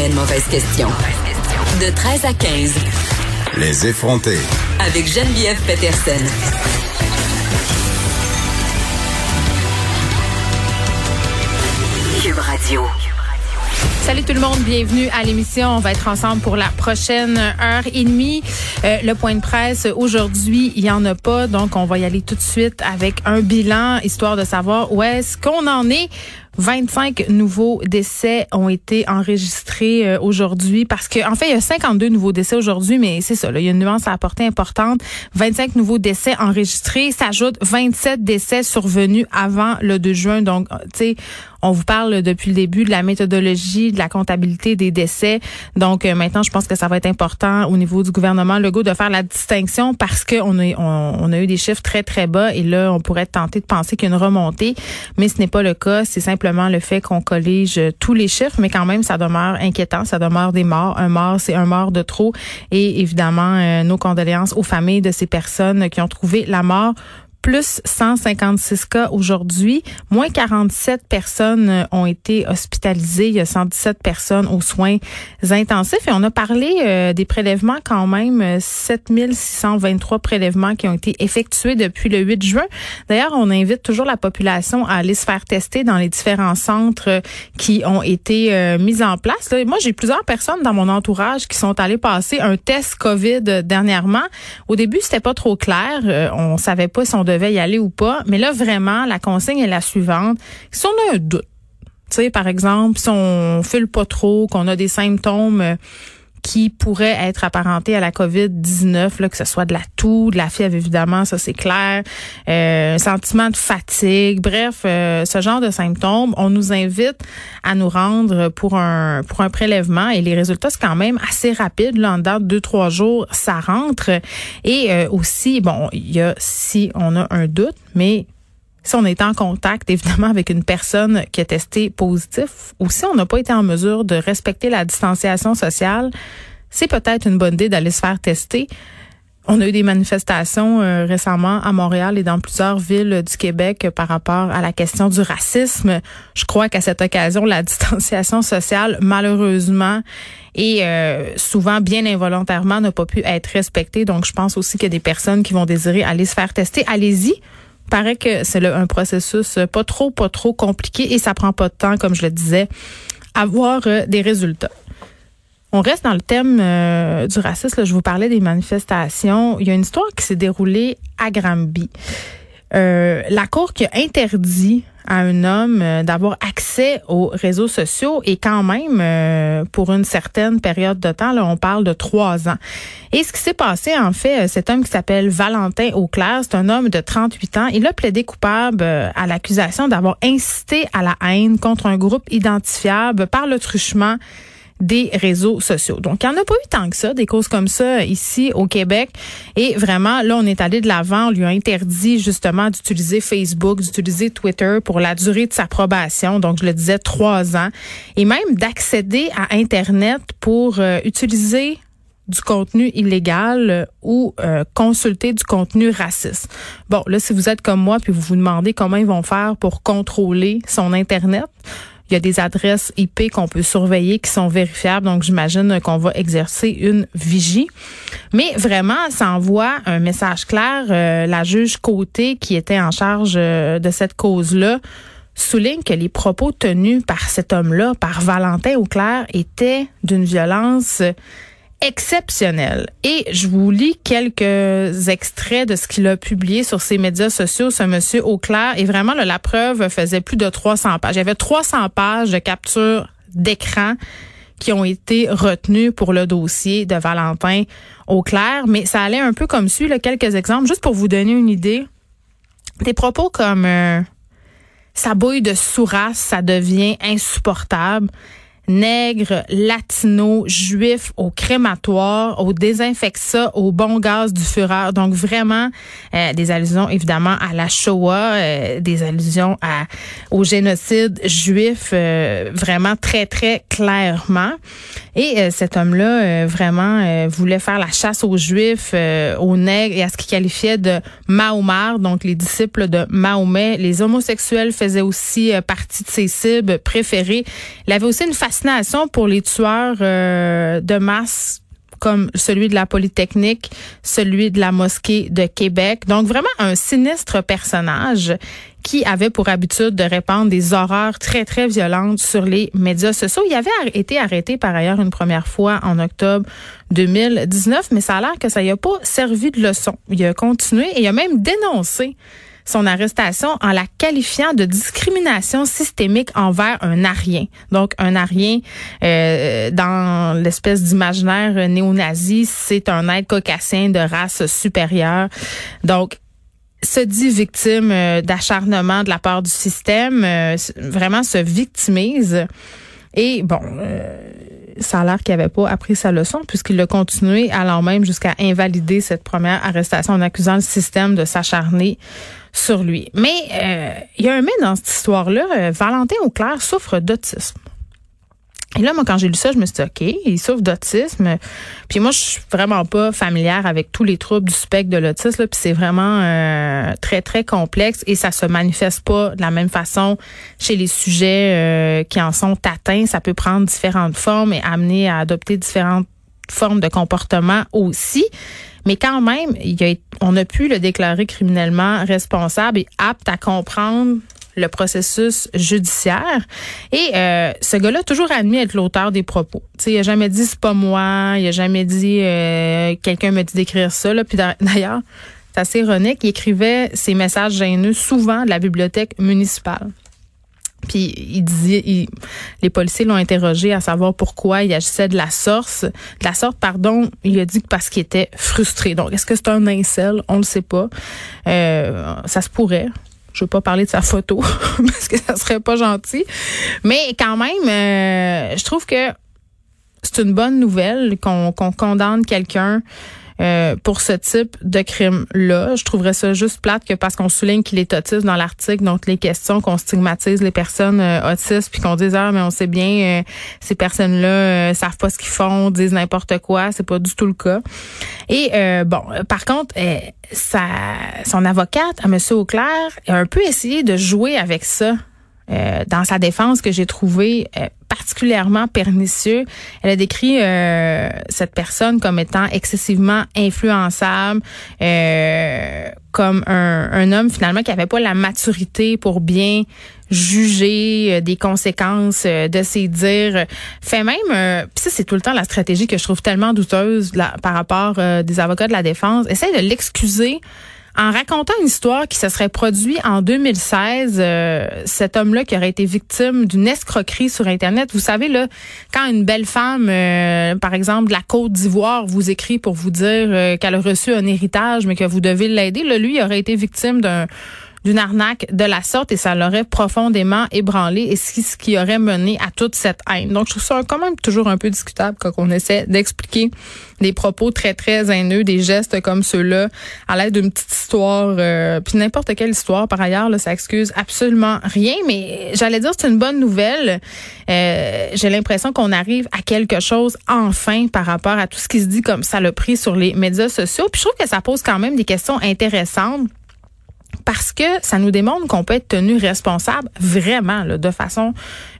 Une mauvaise question. De 13 à 15. Les effronter. Avec Geneviève Peterson. Cube Radio. Salut tout le monde, bienvenue à l'émission. On va être ensemble pour la prochaine heure et demie. Euh, le point de presse aujourd'hui, il y en a pas, donc on va y aller tout de suite avec un bilan, histoire de savoir où est-ce qu'on en est. 25 nouveaux décès ont été enregistrés euh, aujourd'hui parce que en fait il y a 52 nouveaux décès aujourd'hui mais c'est ça là, il y a une nuance à apporter importante. 25 nouveaux décès enregistrés s'ajoute 27 décès survenus avant le 2 juin. Donc tu sais on vous parle depuis le début de la méthodologie, de la comptabilité des décès. Donc euh, maintenant, je pense que ça va être important au niveau du gouvernement Legault de faire la distinction parce qu'on a, eu des chiffres très, très bas et là, on pourrait tenter de penser qu'il y a une remontée, mais ce n'est pas le cas. C'est simplement le fait qu'on collige tous les chiffres, mais quand même, ça demeure inquiétant. Ça demeure des morts. Un mort, c'est un mort de trop. Et évidemment, euh, nos condoléances aux familles de ces personnes qui ont trouvé la mort plus 156 cas aujourd'hui. Moins 47 personnes euh, ont été hospitalisées. Il y a 117 personnes aux soins intensifs. Et on a parlé euh, des prélèvements quand même. 7623 euh, prélèvements qui ont été effectués depuis le 8 juin. D'ailleurs, on invite toujours la population à aller se faire tester dans les différents centres qui ont été mis en place. moi, j'ai plusieurs personnes dans mon entourage qui sont allées passer un test COVID dernièrement. Au début, c'était pas trop clair. on savait pas si on devait y aller ou pas. Mais là, vraiment, la consigne est la suivante. Si on a un doute, tu sais, par exemple, si on file pas trop, qu'on a des symptômes euh, qui pourraient être apparentés à la COVID-19, là, que ce soit de la toux, de la fièvre, évidemment, ça c'est clair, euh, un sentiment de fatigue, bref, euh, ce genre de symptômes, on nous invite à nous rendre pour un pour un prélèvement et les résultats c'est quand même assez rapide, là, en date de deux trois jours, ça rentre. Et euh, aussi, bon, il y a si on a un doute, mais si on est en contact, évidemment, avec une personne qui a testé positif, ou si on n'a pas été en mesure de respecter la distanciation sociale, c'est peut-être une bonne idée d'aller se faire tester. On a eu des manifestations euh, récemment à Montréal et dans plusieurs villes du Québec par rapport à la question du racisme. Je crois qu'à cette occasion, la distanciation sociale, malheureusement, et euh, souvent bien involontairement, n'a pas pu être respectée. Donc, je pense aussi qu'il y a des personnes qui vont désirer aller se faire tester. Allez-y paraît que c'est un processus pas trop, pas trop compliqué et ça prend pas de temps, comme je le disais, avoir euh, des résultats. On reste dans le thème euh, du racisme. je vous parlais des manifestations. Il y a une histoire qui s'est déroulée à Granby. Euh, la Cour qui a interdit à un homme euh, d'avoir accès aux réseaux sociaux et quand même euh, pour une certaine période de temps, là, on parle de trois ans. Et ce qui s'est passé, en fait, euh, cet homme qui s'appelle Valentin Auclair, c'est un homme de 38 ans. Il a plaidé coupable à l'accusation d'avoir incité à la haine contre un groupe identifiable par le truchement des réseaux sociaux. Donc, il n'y en a pas eu tant que ça, des causes comme ça ici au Québec. Et vraiment, là, on est allé de l'avant. On lui a interdit justement d'utiliser Facebook, d'utiliser Twitter pour la durée de sa probation. Donc, je le disais, trois ans. Et même d'accéder à Internet pour euh, utiliser du contenu illégal euh, ou euh, consulter du contenu raciste. Bon, là, si vous êtes comme moi, puis vous vous demandez comment ils vont faire pour contrôler son Internet, il y a des adresses IP qu'on peut surveiller qui sont vérifiables. Donc, j'imagine qu'on va exercer une vigie. Mais vraiment, ça envoie un message clair. Euh, la juge Côté, qui était en charge euh, de cette cause-là, souligne que les propos tenus par cet homme-là, par Valentin Auclair, étaient d'une violence exceptionnel. Et je vous lis quelques extraits de ce qu'il a publié sur ses médias sociaux, ce monsieur Auclair. Et vraiment, la preuve faisait plus de 300 pages. Il y avait 300 pages de capture d'écran qui ont été retenues pour le dossier de Valentin Auclair. Mais ça allait un peu comme suit, là, quelques exemples, juste pour vous donner une idée. Des propos comme euh, sa bouille de sourasse, ça devient insupportable nègres, latinos, juifs au crématoire, au désinfecta, au bon gaz du fureur. Donc vraiment euh, des allusions évidemment à la Shoah, euh, des allusions à au génocide juif euh, vraiment très très clairement. Et cet homme-là vraiment voulait faire la chasse aux juifs, aux nègres et à ce qu'il qualifiait de Mahomar, donc les disciples de Mahomet. Les homosexuels faisaient aussi partie de ses cibles préférées. Il avait aussi une facilité pour les tueurs euh, de masse comme celui de la Polytechnique, celui de la mosquée de Québec. Donc vraiment un sinistre personnage qui avait pour habitude de répandre des horreurs très, très violentes sur les médias sociaux. Il avait été arrêté par ailleurs une première fois en octobre 2019, mais ça a l'air que ça n'y a pas servi de leçon. Il a continué et il a même dénoncé son arrestation en la qualifiant de discrimination systémique envers un arien. Donc, un arien, euh, dans l'espèce d'imaginaire néo-nazi, c'est un être caucasien de race supérieure. Donc, se dit victime euh, d'acharnement de la part du système, euh, vraiment se victimise. Et bon, ça a l'air qu'il n'avait pas appris sa leçon puisqu'il a continué allant même jusqu'à invalider cette première arrestation en accusant le système de s'acharner sur lui. Mais euh, il y a un mais dans cette histoire-là. Euh, Valentin Auclair souffre d'autisme. Et là, moi, quand j'ai lu ça, je me suis dit, OK, il souffre d'autisme. Puis moi, je suis vraiment pas familière avec tous les troubles du spectre de l'autisme. Puis c'est vraiment euh, très, très complexe et ça se manifeste pas de la même façon chez les sujets qui en sont atteints. Ça peut prendre différentes formes et amener à adopter différentes formes de comportement aussi. Mais quand même, on a pu le déclarer criminellement responsable et apte à comprendre le processus judiciaire. Et euh, ce gars-là a toujours admis être l'auteur des propos. il a jamais dit c'est pas moi, il a jamais dit euh, quelqu'un me dit d'écrire ça. Là. Puis d'ailleurs, c'est assez ironique, il écrivait ses messages gêneux souvent de la bibliothèque municipale. Puis il disait, les policiers l'ont interrogé à savoir pourquoi il agissait de la sorte, de la sorte, pardon. Il a dit que parce qu'il était frustré. Donc est-ce que c'est un incel? On le sait pas. Euh, ça se pourrait. Je veux pas parler de sa photo parce que ça serait pas gentil. Mais quand même, euh, je trouve que c'est une bonne nouvelle qu'on condamne quelqu'un euh, pour ce type de crime-là. Je trouverais ça juste plate que parce qu'on souligne qu'il est autiste dans l'article, donc les questions qu'on stigmatise les personnes euh, autistes, puis qu'on dise ah mais on sait bien euh, ces personnes-là savent pas ce qu'ils font, disent n'importe quoi, c'est pas du tout le cas. Et bon, par contre, sa, son avocate, à Monsieur Auclair, a un peu essayé de jouer avec ça. Dans sa défense que j'ai trouvé particulièrement pernicieux. Elle a décrit euh, cette personne comme étant excessivement influençable, euh, comme un, un, homme finalement qui avait pas la maturité pour bien juger euh, des conséquences de ses dires. Fait même, puis ça c'est tout le temps la stratégie que je trouve tellement douteuse par rapport des avocats de la défense. Essaye de l'excuser en racontant une histoire qui se serait produite en 2016, euh, cet homme-là qui aurait été victime d'une escroquerie sur Internet. Vous savez, là, quand une belle femme, euh, par exemple, de la Côte d'Ivoire, vous écrit pour vous dire euh, qu'elle a reçu un héritage, mais que vous devez l'aider, là, lui, il aurait été victime d'un d'une arnaque de la sorte et ça l'aurait profondément ébranlé et ce qui aurait mené à toute cette haine. Donc, je trouve ça quand même toujours un peu discutable quand on essaie d'expliquer des propos très, très haineux, des gestes comme ceux-là à l'aide d'une petite histoire, euh, puis n'importe quelle histoire. Par ailleurs, là, ça excuse absolument rien, mais j'allais dire c'est une bonne nouvelle. Euh, J'ai l'impression qu'on arrive à quelque chose enfin par rapport à tout ce qui se dit comme ça le pris sur les médias sociaux. Puis je trouve que ça pose quand même des questions intéressantes parce que ça nous démontre qu'on peut être tenu responsable vraiment de façon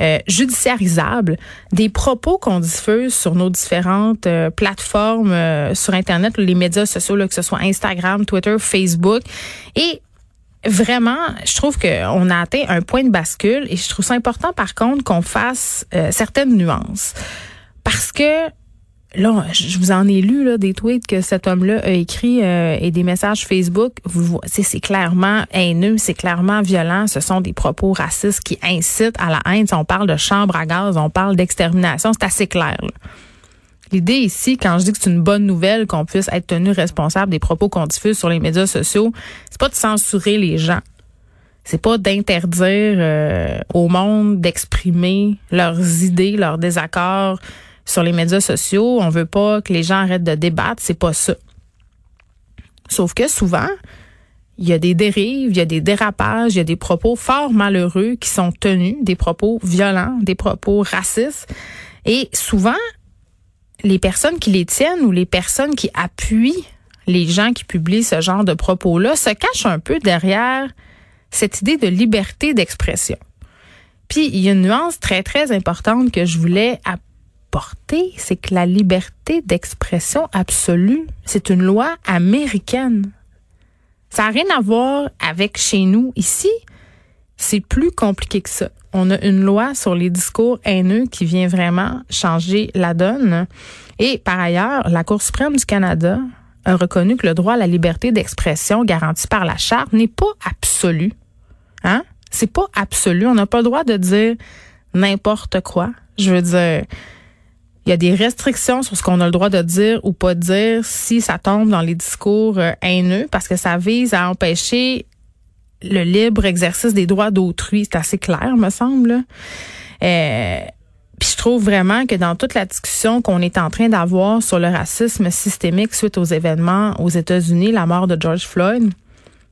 euh, judiciarisable des propos qu'on diffuse sur nos différentes euh, plateformes euh, sur internet, les médias sociaux, là, que ce soit Instagram, Twitter, Facebook et Vraiment, je trouve qu'on a atteint un point de bascule et je trouve ça important par contre qu'on fasse certaines nuances. Parce que là, je vous en ai lu là, des tweets que cet homme-là a écrit euh, et des messages Facebook. Vous c'est clairement haineux, c'est clairement violent. Ce sont des propos racistes qui incitent à la haine. On parle de chambre à gaz, on parle d'extermination, c'est assez clair. L'idée ici, quand je dis que c'est une bonne nouvelle qu'on puisse être tenu responsable des propos qu'on diffuse sur les médias sociaux, c'est pas de censurer les gens. C'est pas d'interdire euh, au monde d'exprimer leurs idées, leurs désaccords sur les médias sociaux. On veut pas que les gens arrêtent de débattre. C'est pas ça. Sauf que souvent, il y a des dérives, il y a des dérapages, il y a des propos fort malheureux qui sont tenus, des propos violents, des propos racistes. Et souvent, les personnes qui les tiennent ou les personnes qui appuient les gens qui publient ce genre de propos-là se cachent un peu derrière cette idée de liberté d'expression. Puis il y a une nuance très, très importante que je voulais c'est que la liberté d'expression absolue, c'est une loi américaine. Ça n'a rien à voir avec chez nous ici. C'est plus compliqué que ça. On a une loi sur les discours haineux qui vient vraiment changer la donne. Et par ailleurs, la Cour suprême du Canada a reconnu que le droit à la liberté d'expression garanti par la charte n'est pas absolu. Hein? C'est pas absolu. On n'a pas le droit de dire n'importe quoi. Je veux dire, il y a des restrictions sur ce qu'on a le droit de dire ou pas dire si ça tombe dans les discours euh, haineux parce que ça vise à empêcher le libre exercice des droits d'autrui. C'est assez clair, me semble. Euh, puis je trouve vraiment que dans toute la discussion qu'on est en train d'avoir sur le racisme systémique suite aux événements aux États-Unis, la mort de George Floyd,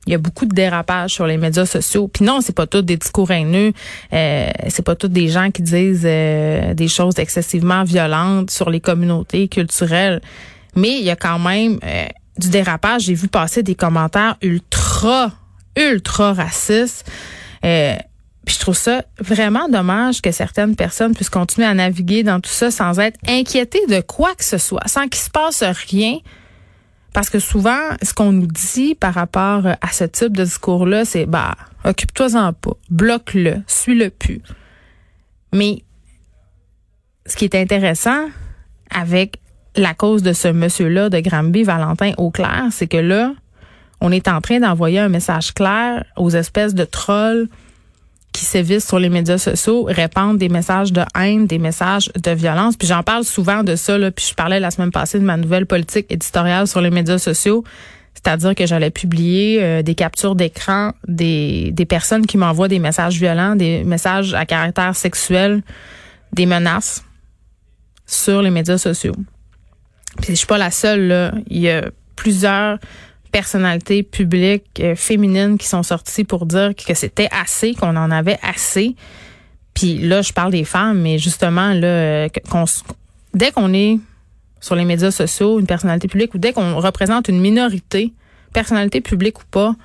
il y a beaucoup de dérapages sur les médias sociaux. Puis non, c'est pas tout des discours haineux, euh, c'est pas tous des gens qui disent euh, des choses excessivement violentes sur les communautés culturelles, mais il y a quand même euh, du dérapage. J'ai vu passer des commentaires ultra, ultra racistes. Euh, puis je trouve ça vraiment dommage que certaines personnes puissent continuer à naviguer dans tout ça sans être inquiétées de quoi que ce soit, sans qu'il se passe rien. Parce que souvent, ce qu'on nous dit par rapport à ce type de discours-là, c'est bah, occupe-toi-en pas, bloque-le, suis-le plus. Mais ce qui est intéressant avec la cause de ce monsieur-là, de Granby, Valentin Auclair, c'est que là, on est en train d'envoyer un message clair aux espèces de trolls qui sévissent sur les médias sociaux répandent des messages de haine, des messages de violence. Puis j'en parle souvent de ça, là, puis je parlais la semaine passée de ma nouvelle politique éditoriale sur les médias sociaux. C'est-à-dire que j'allais publier euh, des captures d'écran des, des personnes qui m'envoient des messages violents, des messages à caractère sexuel, des menaces sur les médias sociaux. Puis je suis pas la seule, là. Il y a plusieurs personnalités publiques euh, féminines qui sont sorties pour dire que c'était assez, qu'on en avait assez. Puis là, je parle des femmes, mais justement, là, euh, dès qu'on est sur les médias sociaux, une personnalité publique, ou dès qu'on représente une minorité, personnalité publique ou pas,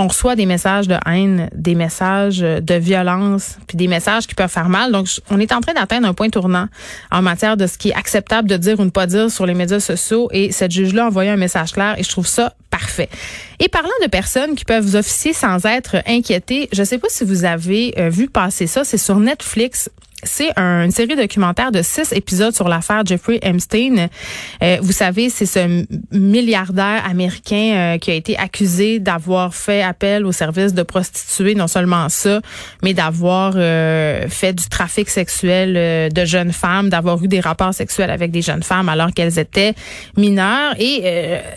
on reçoit des messages de haine, des messages de violence, puis des messages qui peuvent faire mal. Donc, on est en train d'atteindre un point tournant en matière de ce qui est acceptable de dire ou ne pas dire sur les médias sociaux. Et cette juge-là a un message clair et je trouve ça parfait. Et parlant de personnes qui peuvent officier sans être inquiétées, je ne sais pas si vous avez euh, vu passer ça, c'est sur Netflix c'est une série documentaire de six épisodes sur l'affaire Jeffrey Epstein. Euh, vous savez, c'est ce milliardaire américain euh, qui a été accusé d'avoir fait appel au service de prostituées, non seulement ça, mais d'avoir euh, fait du trafic sexuel de jeunes femmes, d'avoir eu des rapports sexuels avec des jeunes femmes alors qu'elles étaient mineures. Et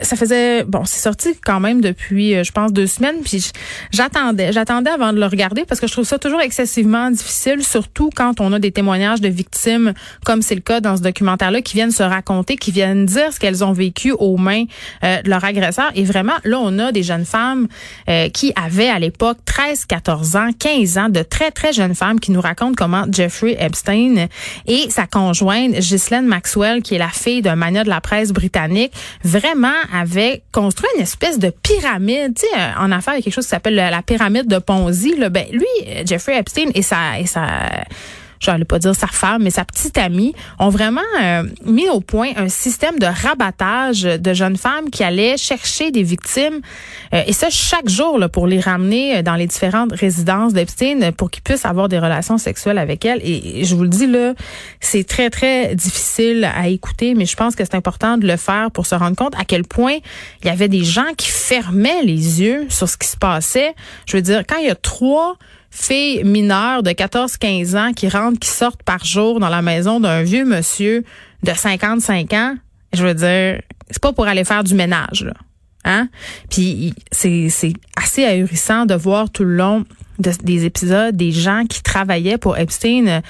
ça faisait, bon, c'est sorti quand même depuis, je pense, deux semaines. Puis j'attendais, j'attendais avant de le regarder parce que je trouve ça toujours excessivement difficile, surtout quand on a des témoignages de victimes, comme c'est le cas dans ce documentaire-là, qui viennent se raconter, qui viennent dire ce qu'elles ont vécu aux mains euh, de leur agresseur. Et vraiment, là, on a des jeunes femmes euh, qui avaient à l'époque 13, 14 ans, 15 ans, de très, très jeunes femmes qui nous racontent comment Jeffrey Epstein et sa conjointe Ghislaine Maxwell, qui est la fille d'un mania de la presse britannique, vraiment avaient construit une espèce de pyramide. Tu sais, en affaires, il y a quelque chose qui s'appelle la pyramide de Ponzi. Là. Ben, lui, Jeffrey Epstein et sa, et sa je n'allais pas dire sa femme, mais sa petite amie, ont vraiment euh, mis au point un système de rabattage de jeunes femmes qui allaient chercher des victimes, euh, et ça chaque jour là, pour les ramener euh, dans les différentes résidences d'Epstein pour qu'ils puissent avoir des relations sexuelles avec elles. Et je vous le dis là, c'est très très difficile à écouter, mais je pense que c'est important de le faire pour se rendre compte à quel point il y avait des gens qui fermaient les yeux sur ce qui se passait. Je veux dire, quand il y a trois filles mineures de 14-15 ans qui rentrent, qui sortent par jour dans la maison d'un vieux monsieur de 55 ans, je veux dire, c'est pas pour aller faire du ménage, là. Hein? Puis c'est, assez ahurissant de voir tout le long des épisodes des gens qui travaillaient pour Epstein.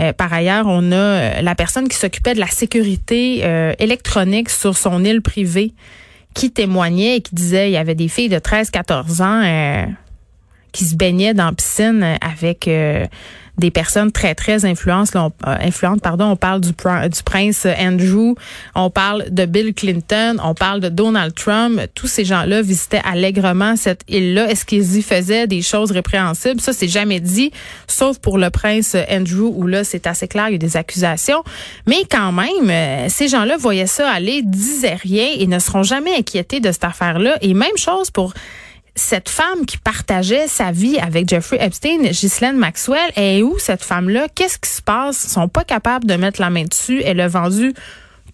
Euh, par ailleurs, on a euh, la personne qui s'occupait de la sécurité euh, électronique sur son île privée qui témoignait et qui disait il y avait des filles de 13-14 ans qui se baignaient dans la piscine avec euh, des personnes très, très influentes. On, euh, influentes pardon. on parle du, du prince Andrew, on parle de Bill Clinton, on parle de Donald Trump. Tous ces gens-là visitaient allègrement cette île-là. Est-ce qu'ils y faisaient des choses répréhensibles? Ça, c'est jamais dit, sauf pour le prince Andrew, où là, c'est assez clair, il y a des accusations. Mais quand même, euh, ces gens-là voyaient ça aller, disaient rien et ne seront jamais inquiétés de cette affaire-là. Et même chose pour cette femme qui partageait sa vie avec Jeffrey Epstein, Ghislaine Maxwell, est où cette femme-là? Qu'est-ce qui se passe? Ils sont pas capables de mettre la main dessus. Elle a vendu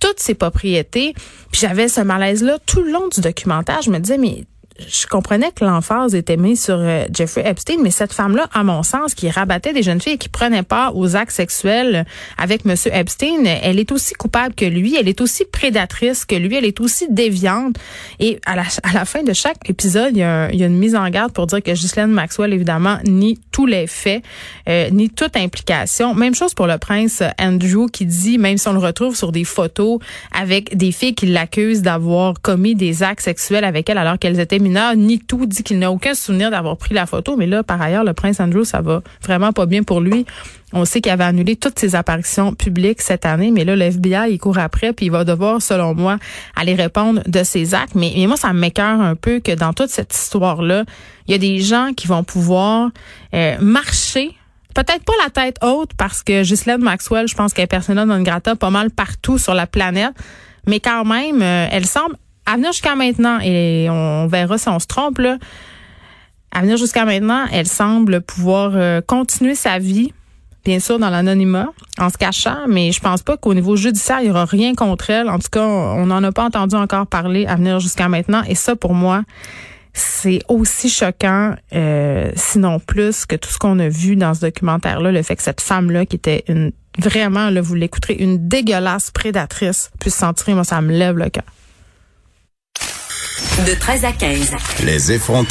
toutes ses propriétés. Puis j'avais ce malaise-là tout le long du documentaire. Je me disais, mais je comprenais que l'emphase était mise sur euh, Jeffrey Epstein, mais cette femme-là, à mon sens, qui rabattait des jeunes filles et qui prenait part aux actes sexuels avec Monsieur Epstein, elle est aussi coupable que lui, elle est aussi prédatrice que lui, elle est aussi déviante. Et à la, fin de chaque épisode, il y, a il y a une mise en garde pour dire que Ghislaine Maxwell, évidemment, nie tous les faits, euh, nie toute implication. Même chose pour le prince Andrew qui dit, même si on le retrouve sur des photos avec des filles qui l'accusent d'avoir commis des actes sexuels avec elle alors qu'elles étaient ni tout, dit qu'il n'a aucun souvenir d'avoir pris la photo. Mais là, par ailleurs, le prince Andrew, ça va vraiment pas bien pour lui. On sait qu'il avait annulé toutes ses apparitions publiques cette année, mais là, le FBI, il court après, puis il va devoir, selon moi, aller répondre de ses actes. Mais, moi, ça m'écœure un peu que dans toute cette histoire-là, il y a des gens qui vont pouvoir euh, marcher peut-être pas la tête haute parce que Ghislaine Maxwell, je pense qu'elle est dans le grata pas mal partout sur la planète, mais quand même, euh, elle semble à venir jusqu'à maintenant, et on verra si on se trompe, là, à venir jusqu'à maintenant, elle semble pouvoir euh, continuer sa vie, bien sûr dans l'anonymat, en se cachant, mais je pense pas qu'au niveau judiciaire, il y aura rien contre elle. En tout cas, on n'en a pas entendu encore parler à venir jusqu'à maintenant. Et ça, pour moi, c'est aussi choquant, euh, sinon plus, que tout ce qu'on a vu dans ce documentaire-là, le fait que cette femme-là, qui était une vraiment, là, vous l'écouterez, une dégueulasse prédatrice, puisse sentir, moi, ça me lève le cœur. De 13 à 15. Les effrontés.